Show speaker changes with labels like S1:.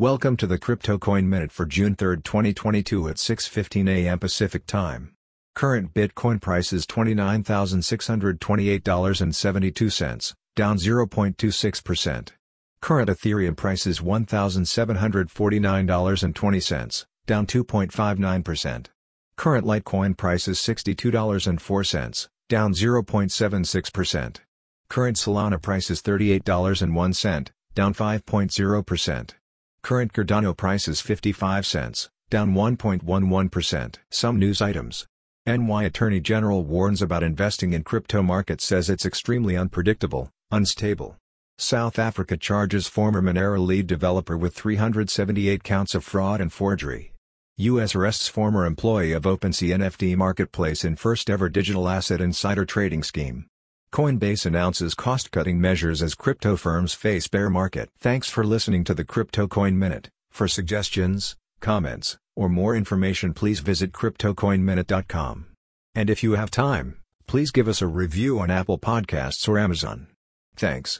S1: Welcome to the Crypto Coin Minute for June 3, 2022 at 6:15 a.m. Pacific Time. Current Bitcoin price is $29,628.72, down 0.26%. Current Ethereum price is $1,749.20, down 2.59%. Current Litecoin price is $62.04, down 0.76%. Current Solana price is $38.01, down 5.0%. Current Cardano price is 55 cents, down 1.11%. Some news items. NY Attorney General warns about investing in crypto market says it's extremely unpredictable, unstable. South Africa charges former Monero lead developer with 378 counts of fraud and forgery. U.S. arrests former employee of OpenSea NFT marketplace in first ever digital asset insider trading scheme. Coinbase announces cost-cutting measures as crypto firms face bear market. Thanks for listening to the Crypto Coin Minute. For suggestions, comments, or more information please visit cryptocoinminute.com. And if you have time, please give us a review on Apple Podcasts or Amazon. Thanks.